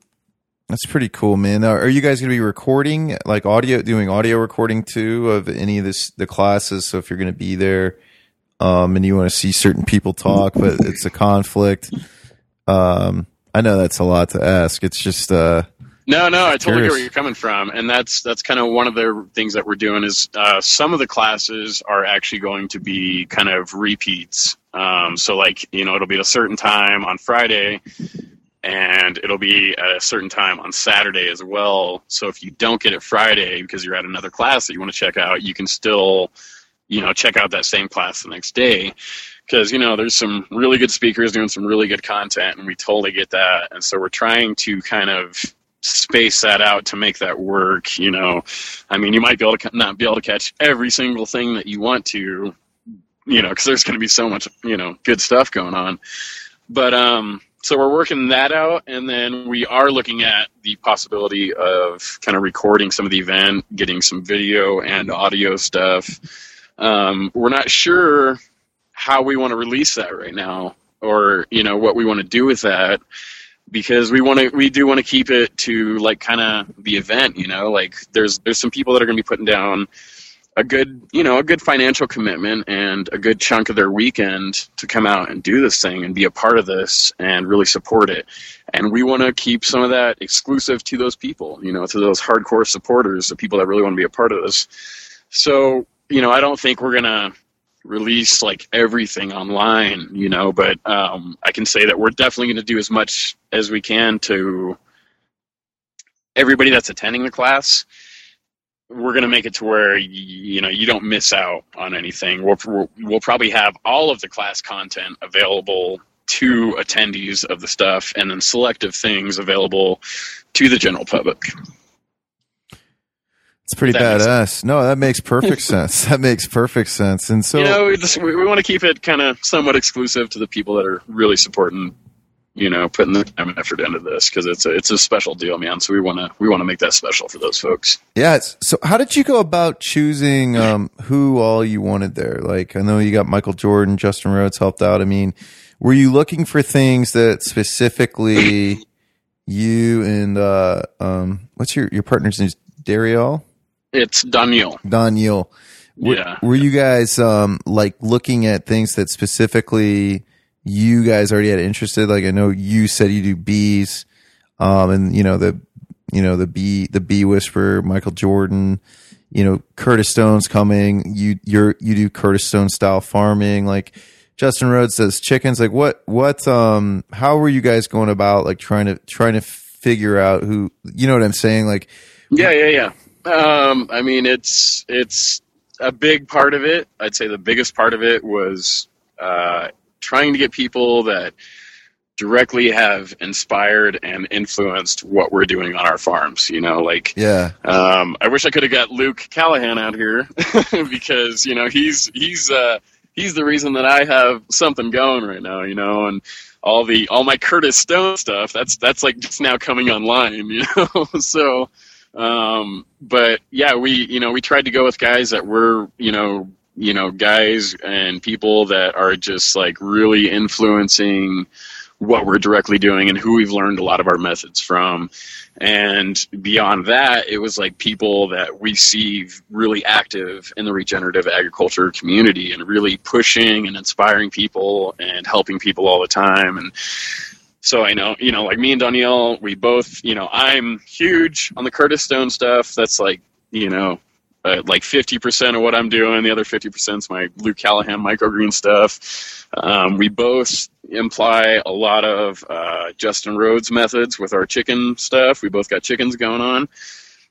that's pretty cool, man. Are you guys going to be recording like audio doing audio recording too of any of this the classes so if you're going to be there um and you want to see certain people talk but it's a conflict um I know that's a lot to ask. It's just uh No, no, I totally get where you're coming from, and that's that's kind of one of the things that we're doing is uh, some of the classes are actually going to be kind of repeats. Um, so, like you know, it'll be at a certain time on Friday, and it'll be at a certain time on Saturday as well. So, if you don't get it Friday because you're at another class that you want to check out, you can still, you know, check out that same class the next day. Because you know there's some really good speakers doing some really good content and we totally get that. And so we're trying to kind of space that out to make that work you know. I mean you might be able to not be able to catch every single thing that you want to you know because there's going to be so much you know good stuff going on. But um so we're working that out and then we are looking at the possibility of kind of recording some of the event getting some video and audio stuff um, we're not sure how we want to release that right now. or you know what we want to do with that because we want to we do want to keep it to like kind of the event you know like there's there's some people that are going to be putting down a good you know a good financial commitment and a good chunk of their weekend to come out and do this thing and be a part of this and really support it and we want to keep some of that exclusive to those people you know to those hardcore supporters the people that really want to be a part of this so you know i don't think we're going to release like everything online, you know, but um, I can say that we're definitely going to do as much as we can to everybody that's attending the class. We're going to make it to where you know you don't miss out on anything. We'll, we'll we'll probably have all of the class content available to attendees of the stuff, and then selective things available to the general public. It's pretty That badass. No, that makes perfect sense. That makes perfect sense. And so, you know, we, just, we, we want to keep it kind of somewhat exclusive to the people that are really supporting, you know, putting the time and effort into this because it's a it's a special deal, man. So we want to we want to make that special for those folks. yeah. So, how did you go about choosing um, who all you wanted there? Like, I know you got Michael Jordan, Justin Rhodes helped out. I mean, were you looking for things that specifically you and uh, um, what's your your partner's name? Dariel. It's Daniel. Daniel. Were, Yeah. were you guys um like looking at things that specifically you guys already had interested? Like I know you said you do bees, um, and you know the you know the bee the bee whisperer, Michael Jordan, you know Curtis Stone's coming. You you're you do Curtis Stone style farming, like Justin Rhodes says chickens. Like what what um how were you guys going about like trying to trying to figure out who you know what I'm saying? Like Yeah, yeah, yeah. Um, I mean, it's it's a big part of it. I'd say the biggest part of it was uh, trying to get people that directly have inspired and influenced what we're doing on our farms. You know, like yeah, Um, I wish I could have got Luke Callahan out here because you know he's he's uh, he's the reason that I have something going right now. You know, and all the all my Curtis Stone stuff that's that's like just now coming online. You know, so um, but yeah, we you know we tried to go with guys that were you know you know guys and people that are just like really influencing what we're directly doing and who we've learned a lot of our methods from. And beyond that, it was like people that we see really active in the regenerative agriculture community and really pushing and inspiring people and helping people all the time. And so I know, you know, like me and Danielle, we both, you know, I'm huge on the Curtis Stone stuff. That's like, you know, uh, like 50% of what I'm doing. The other 50% is my Luke Callahan microgreen stuff. Um, we both imply a lot of uh, Justin Rhodes methods with our chicken stuff. We both got chickens going on.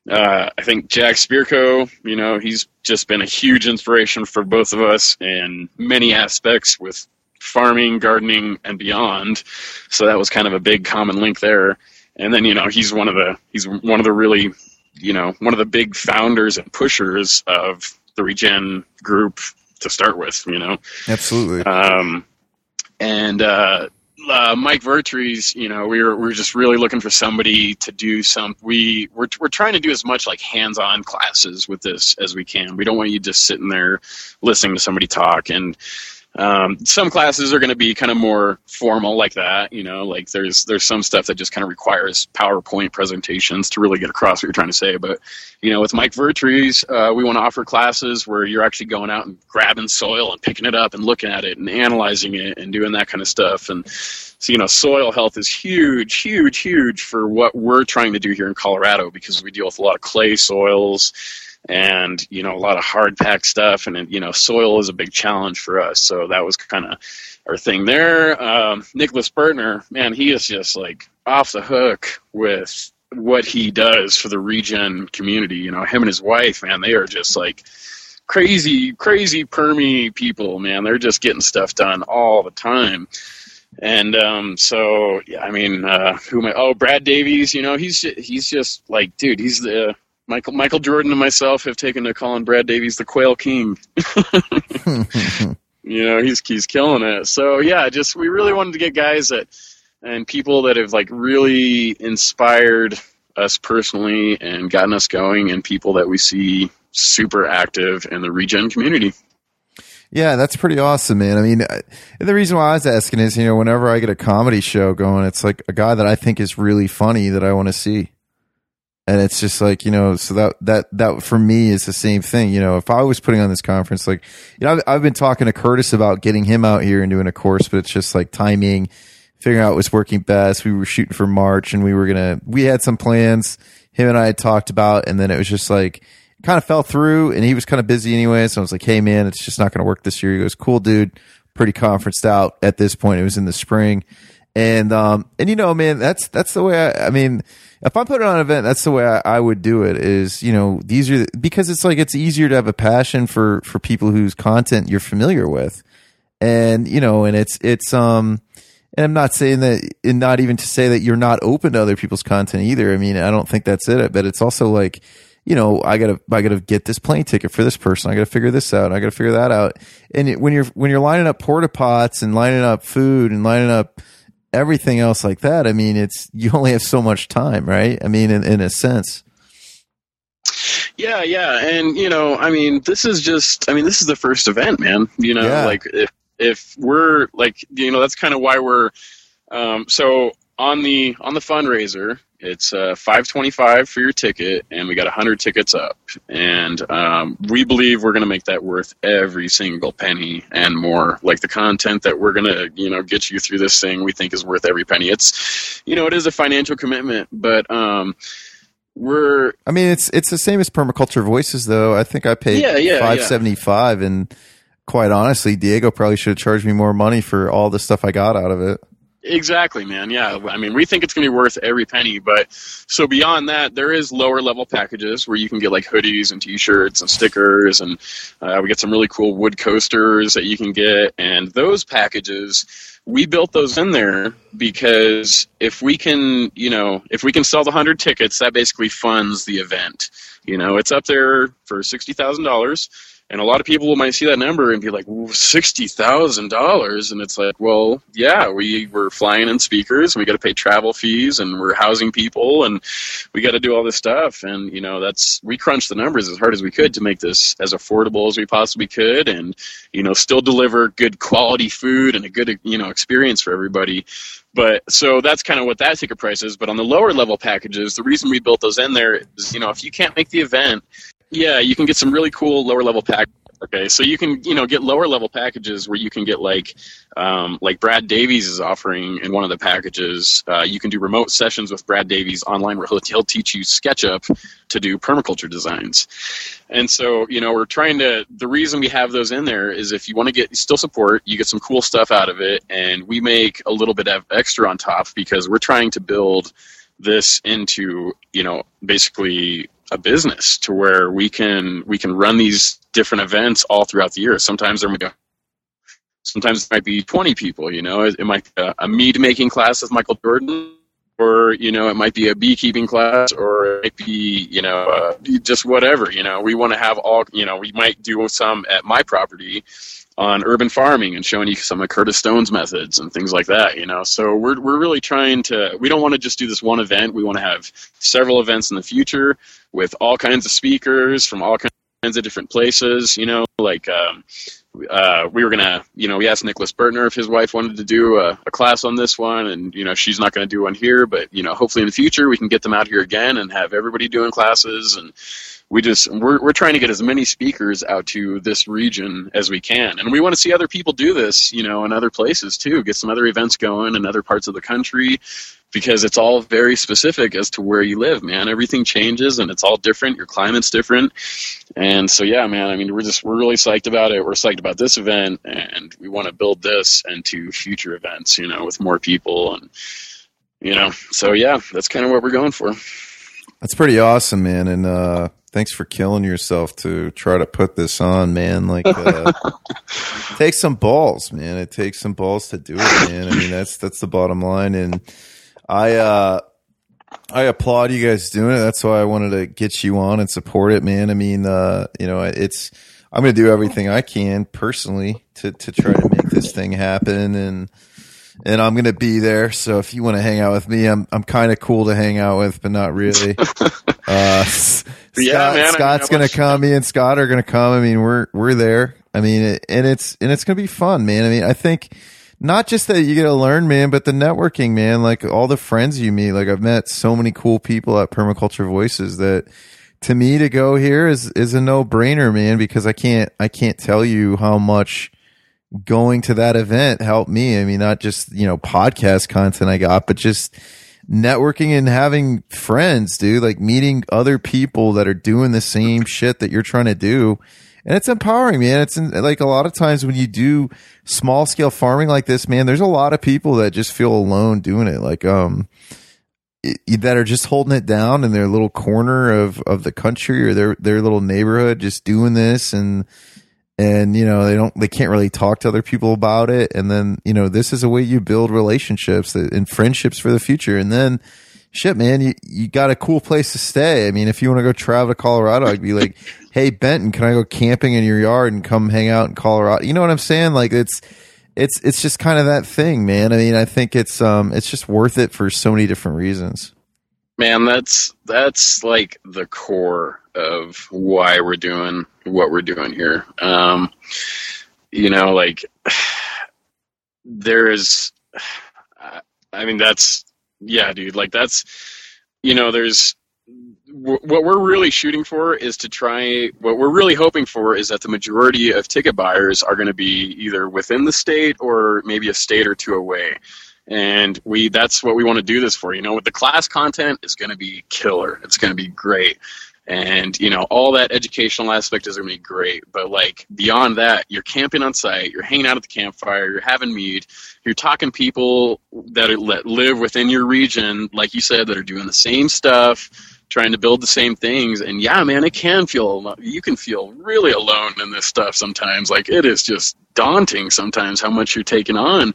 Uh, I think Jack Spirko, you know, he's just been a huge inspiration for both of us in many aspects with farming, gardening, and beyond. So that was kind of a big common link there. And then, you know, he's one of the he's one of the really, you know, one of the big founders and pushers of the Regen group to start with. You know, absolutely. um, and uh, uh, Mike Vertrees, you know, we were we were just really looking for somebody to do some. We we're we're trying to do as much like hands-on classes with this as we can. We don't want you just sitting there listening to somebody talk and. Um, some classes are going to be kind of more formal like that, you know, like there's there's some stuff that just kind of requires PowerPoint presentations to really get across what you're trying to say. But you know, with Mike Vertrees, uh, we want to offer classes where you're actually going out and grabbing soil and picking it up and looking at it and analyzing it and doing that kind of stuff. And so, you know, soil health is huge, huge, huge for what we're trying to do here in Colorado because we deal with a lot of clay soils and you know a lot of hard packed stuff and you know soil is a big challenge for us. So that was kind of our thing there. Um, nicholas burtner man he is just like off the hook with what he does for the regen community. You know him and his wife man they are just like crazy crazy permy people man. They're just getting stuff done all the time. And um, so yeah i mean uh, who am I? oh brad davies you know he's he's just like dude he's the Michael Michael Jordan and myself have taken to calling Brad Davies the Quail King. you know, he's he's killing it. So yeah, just we really wanted to get guys that and people that have like really inspired us personally and gotten us going, and people that we see super active in the regen community. Yeah, that's pretty awesome, man. I mean, I- the reason why I was asking is, you know, whenever I get a comedy show going, it's like a guy that I think is really funny that I want to see. And it's just like, you know, so that, that, that for me is the same thing. You know, if I was putting on this conference, like, you know, I've, I've been talking to Curtis about getting him out here and doing a course, but it's just like timing, figuring out what's working best. We were shooting for March and we were going to, we had some plans him and I had talked about, and then it was just like, kind of fell through and he was kind of busy anyway. So I was like, Hey man, it's just not going to work this year. He goes, cool dude, pretty conferenced out at this point. It was in the spring. And, um, and you know, man, that's, that's the way I, I mean, if I put it on an event, that's the way I, I would do it is, you know, these are, because it's like, it's easier to have a passion for, for people whose content you're familiar with. And, you know, and it's, it's, um, and I'm not saying that, and not even to say that you're not open to other people's content either. I mean, I don't think that's it, but it's also like, you know, I gotta, I gotta get this plane ticket for this person. I gotta figure this out. I gotta figure that out. And it, when you're, when you're lining up porta pots and lining up food and lining up everything else like that, I mean, it's, you only have so much time, right? I mean, in, in a sense. Yeah, yeah, and you know, I mean, this is just, I mean, this is the first event, man. You know, Yeah. like if if we're like, you know, that's kind of why we're, um, so on the on the fundraiser, it's uh, five twenty five for your ticket, and we got hundred tickets up, and um, we believe we're going to make that worth every single penny and more. Like the content that we're going to, you know, get you through this thing, we think is worth every penny. It's, you know, it is a financial commitment, but um, we're I mean, it's, it's the same as permaculture voices though. I think I paid Yeah, yeah, yeah. 575 and quite honestly, Diego probably should have charged me more money for all the stuff I got out of it. Exactly, man. Yeah, I mean, we think it's going to be worth every penny. But so beyond that, there is lower level packages where you can get like hoodies and T-shirts and stickers, and uh, we get some really cool wood coasters that you can get. And those packages, we built those in there because if we can, you know, if we can sell the hundred tickets, that basically funds the event. You know, it's up there for sixty thousand dollars. And a lot of people might see that number and be like, sixty thousand dollars, and it's like, well, yeah, we we're flying in speakers, and we got to pay travel fees, and we're housing people, and we got to do all this stuff, and you know, that's we crunched the numbers as hard as we could to make this as affordable as we possibly could, and you know, still deliver good quality food and a good you know experience for everybody. But so that's kind of what that ticket price is. But on the lower level packages, the reason we built those in there is, you know, if you can't make the event, yeah, you can get some really cool lower level pack. Okay, so you can you know get lower level packages where you can get like um, like Brad Davies is offering in one of the packages. Uh, you can do remote sessions with Brad Davies online where he'll, he'll teach you SketchUp to do permaculture designs. And so you know we're trying to. The reason we have those in there is if you want to get still support, you get some cool stuff out of it, and we make a little bit of extra on top because we're trying to build this into you know basically a business to where we can we can run these different events all throughout the year. Sometimes there might be, sometimes it might be 20 people. You know, it, it might be a, a mead making class with Michael Jordan, or you know, it might be a beekeeping class, or it might be you know uh, just whatever. You know, we want to have all. You know, we might do some at my property on urban farming and showing you some of Curtis Stone's methods and things like that, you know. So we're we're really trying to we don't want to just do this one event. We want to have several events in the future with all kinds of speakers from all kinds of different places, you know, like um uh, we were gonna, you know, we asked Nicholas Bertner if his wife wanted to do a, a class on this one, and you know, she's not to do one here, but you know, hopefully in the future we can get them out here again and have everybody doing classes, and we just we're we're trying to get as many speakers out to this region as we can, and we want to see other people do this, you know, in other places too, get some other events going in other parts of the country, because it's all very specific as to where you live, man. Everything changes and it's all different. Your climate's different. And so yeah, man, I mean we're just we're really psyched about it. We're psyched about this event and we want to build this into future events, you know, with more people and you know. So yeah, that's kind of what we're going for. That's pretty awesome, man. And uh, thanks for killing yourself to try to put this on, man. Like, uh, it takes some balls, man. It takes some balls to do it, man. I mean, that's that's the bottom line. And I uh, I applaud you guys doing it. That's why I wanted to get you on and support it, man. I mean, uh, you know, it's I'm going to do everything I can personally to to try to make this thing happen and and I'm gonna be there. So if you want to hang out with me, I'm I'm kind of cool to hang out with, but not really. Uh, S- Yeah, Scott, man, I mean, Scott's gonna come. Me and Scott are gonna come. I mean, we're we're there. I mean, it, and it's and it's gonna be fun, man. I mean, I think not just that you get to learn, man, but the networking, man. Like all the friends you meet. Like I've met so many cool people at Permaculture Voices that to me to go here is is a no brainer, man. Because I can't I can't tell you how much going to that event helped me. I mean, not just you know podcast content I got, but just networking and having friends, dude. Like meeting other people that are doing the same shit that you're trying to do and it's empowering, man. It's in, like a lot of times when you do small scale farming like this, man, there's a lot of people that just feel alone doing it. Like, um, that are just holding it down in their little corner of, of the country or their, their little neighborhood, just doing this and, and you know they don't they can't really talk to other people about it. And then you know this is a way you build relationships and friendships for the future. And then shit man you you got a cool place to stay. I mean if you want to go travel to colorado i'd be like hey benton can i go camping in your yard and come hang out in colorado? You know what i'm saying? Like it's it's it's just kind of that thing man. I mean i think it's um it's just worth it for so many different reasons. Man, that's that's like the core of why we're doing what we're doing here. Um, you know, like there is, I mean, that's yeah, dude. Like that's, you know, there's wh- what we're really shooting for is to try. What we're really hoping for is that the majority of ticket buyers are going to be either within the state or maybe a state or two away and we that's what we want to do this for you know with the class content is going to be killer it's going to be great and you know all that educational aspect is going to be great but like beyond that you're camping on site you're hanging out at the campfire you're having meat you're talking people that, are, that live within your region like you said that are doing the same stuff trying to build the same things and yeah man it can feel you can feel really alone in this stuff sometimes like it is just daunting sometimes how much you're taking on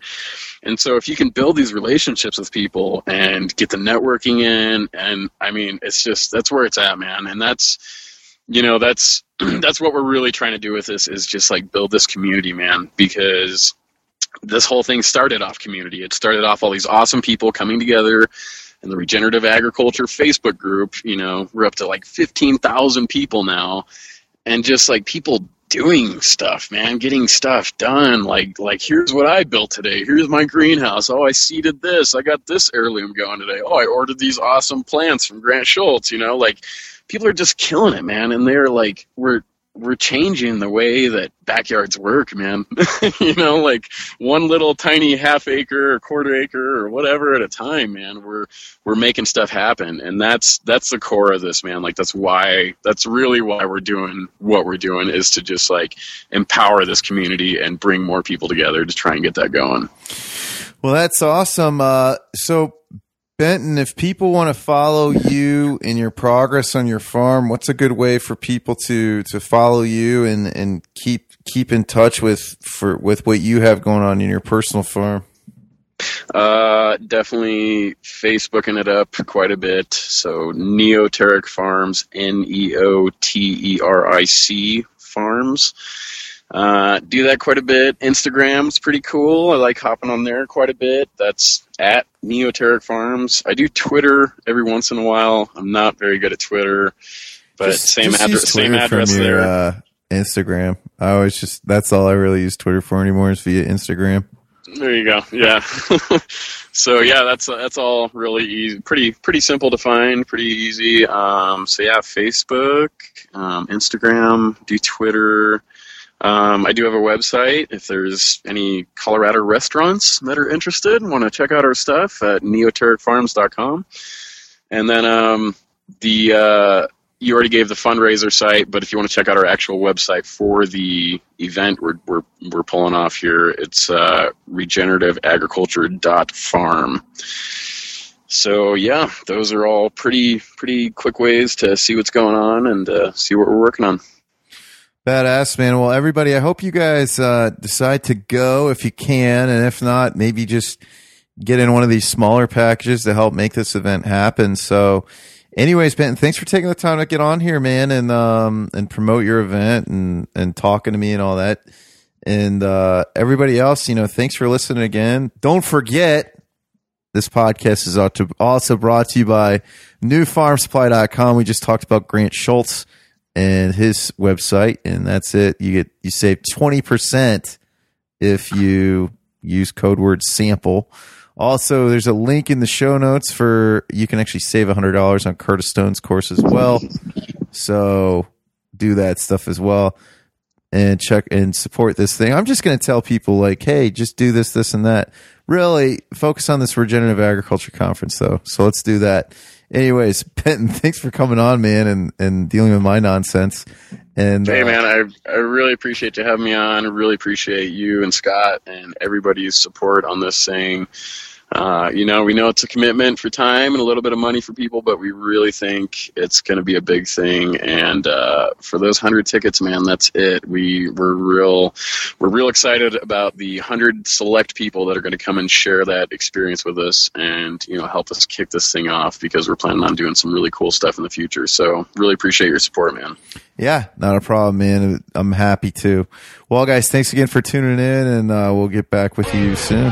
and so if you can build these relationships with people and get the networking in, and I mean, it's just that's where it's at, man. And that's you know that's that's what we're really trying to do with this is just like build this community, man, because this whole thing started off community. It started off all these awesome people coming together in the regenerative agriculture Facebook group. You know, we're up to like fifteen thousand people now, and just like people doing stuff, man, getting stuff done. Like, like here's what I built today. Here's my greenhouse. Oh, I seeded this. I got this heirloom going today. Oh, I ordered these awesome plants from Grant Schultz. You know, like people are just killing it, man. And they're like, we're we're changing the way that backyards work, man. you know, like one little tiny half acre or quarter acre or whatever at a time, man. We're we're making stuff happen, and that's that's the core of this, man. Like that's why that's really why we're doing what we're doing is to just like empower this community and bring more people together to try and get that going. Well, that's awesome. Uh, so Benton, if people want to follow you in your progress on your farm, what's a good way for people to to follow you and and keep keep in touch with for with what you have going on in your personal farm? Uh, definitely Facebooking it up quite a bit. So Neoteric Farms, N E O T E R I C Farms. Uh, do that quite a bit. Instagram's pretty cool. I like hopping on there quite a bit. That's at Neoteric Farms. I do Twitter every once in a while. I'm not very good at Twitter, but Just- same just address. Same address your, there. Uh, Instagram. I always just that's all I really use Twitter for anymore is via Instagram. There you go. Yeah. so yeah, that's that's all really easy. Pretty pretty simple to find. Pretty easy. Um, so yeah, Facebook, um, Instagram, do Twitter. Um, I do have a website. If there's any Colorado restaurants that are interested, want to check out our stuff at neotericfarms.com. And then um, the uh, you already gave the fundraiser site, but if you want to check out our actual website for the event we're we're, we're pulling off here, it's uh, regenerativeagriculture.farm. So yeah, those are all pretty pretty quick ways to see what's going on and uh, see what we're working on. Badass man. Well, everybody, I hope you guys uh, decide to go if you can, and if not, maybe just get in one of these smaller packages to help make this event happen. So, anyways, Ben, thanks for taking the time to get on here, man, and um and promote your event and and talking to me and all that. And uh, everybody else, you know, thanks for listening again. Don't forget, this podcast is also brought to you by newfarmsupply.com. We just talked about Grant Schultz and his website, and that's it. You get you save twenty percent if you use code word sample. Also, there's a link in the show notes for you can actually save hundred dollars on Curtis Stone's course as well. So do that stuff as well and check and support this thing. I'm just going to tell people like, hey, just do this, this, and that. Really focus on this regenerative agriculture conference though. So let's do that. Anyways, Benton, thanks for coming on, man, and, and dealing with my nonsense. And Hey uh, man, I I really appreciate you having me on. I really appreciate you and Scott and everybody's support on this thing. Uh, you know, we know it's a commitment for time and a little bit of money for people, but we really think it's going to be a big thing. And uh, for those hundred tickets, man, that's it. We we're real we're real excited about the hundred select people that are going to come and share that experience with us, and you know, help us kick this thing off because we're planning on doing some really cool stuff in the future. So really appreciate your support, man. Yeah, not a problem, man. I'm happy to. Well, guys, thanks again for tuning in, and uh, we'll get back with you soon.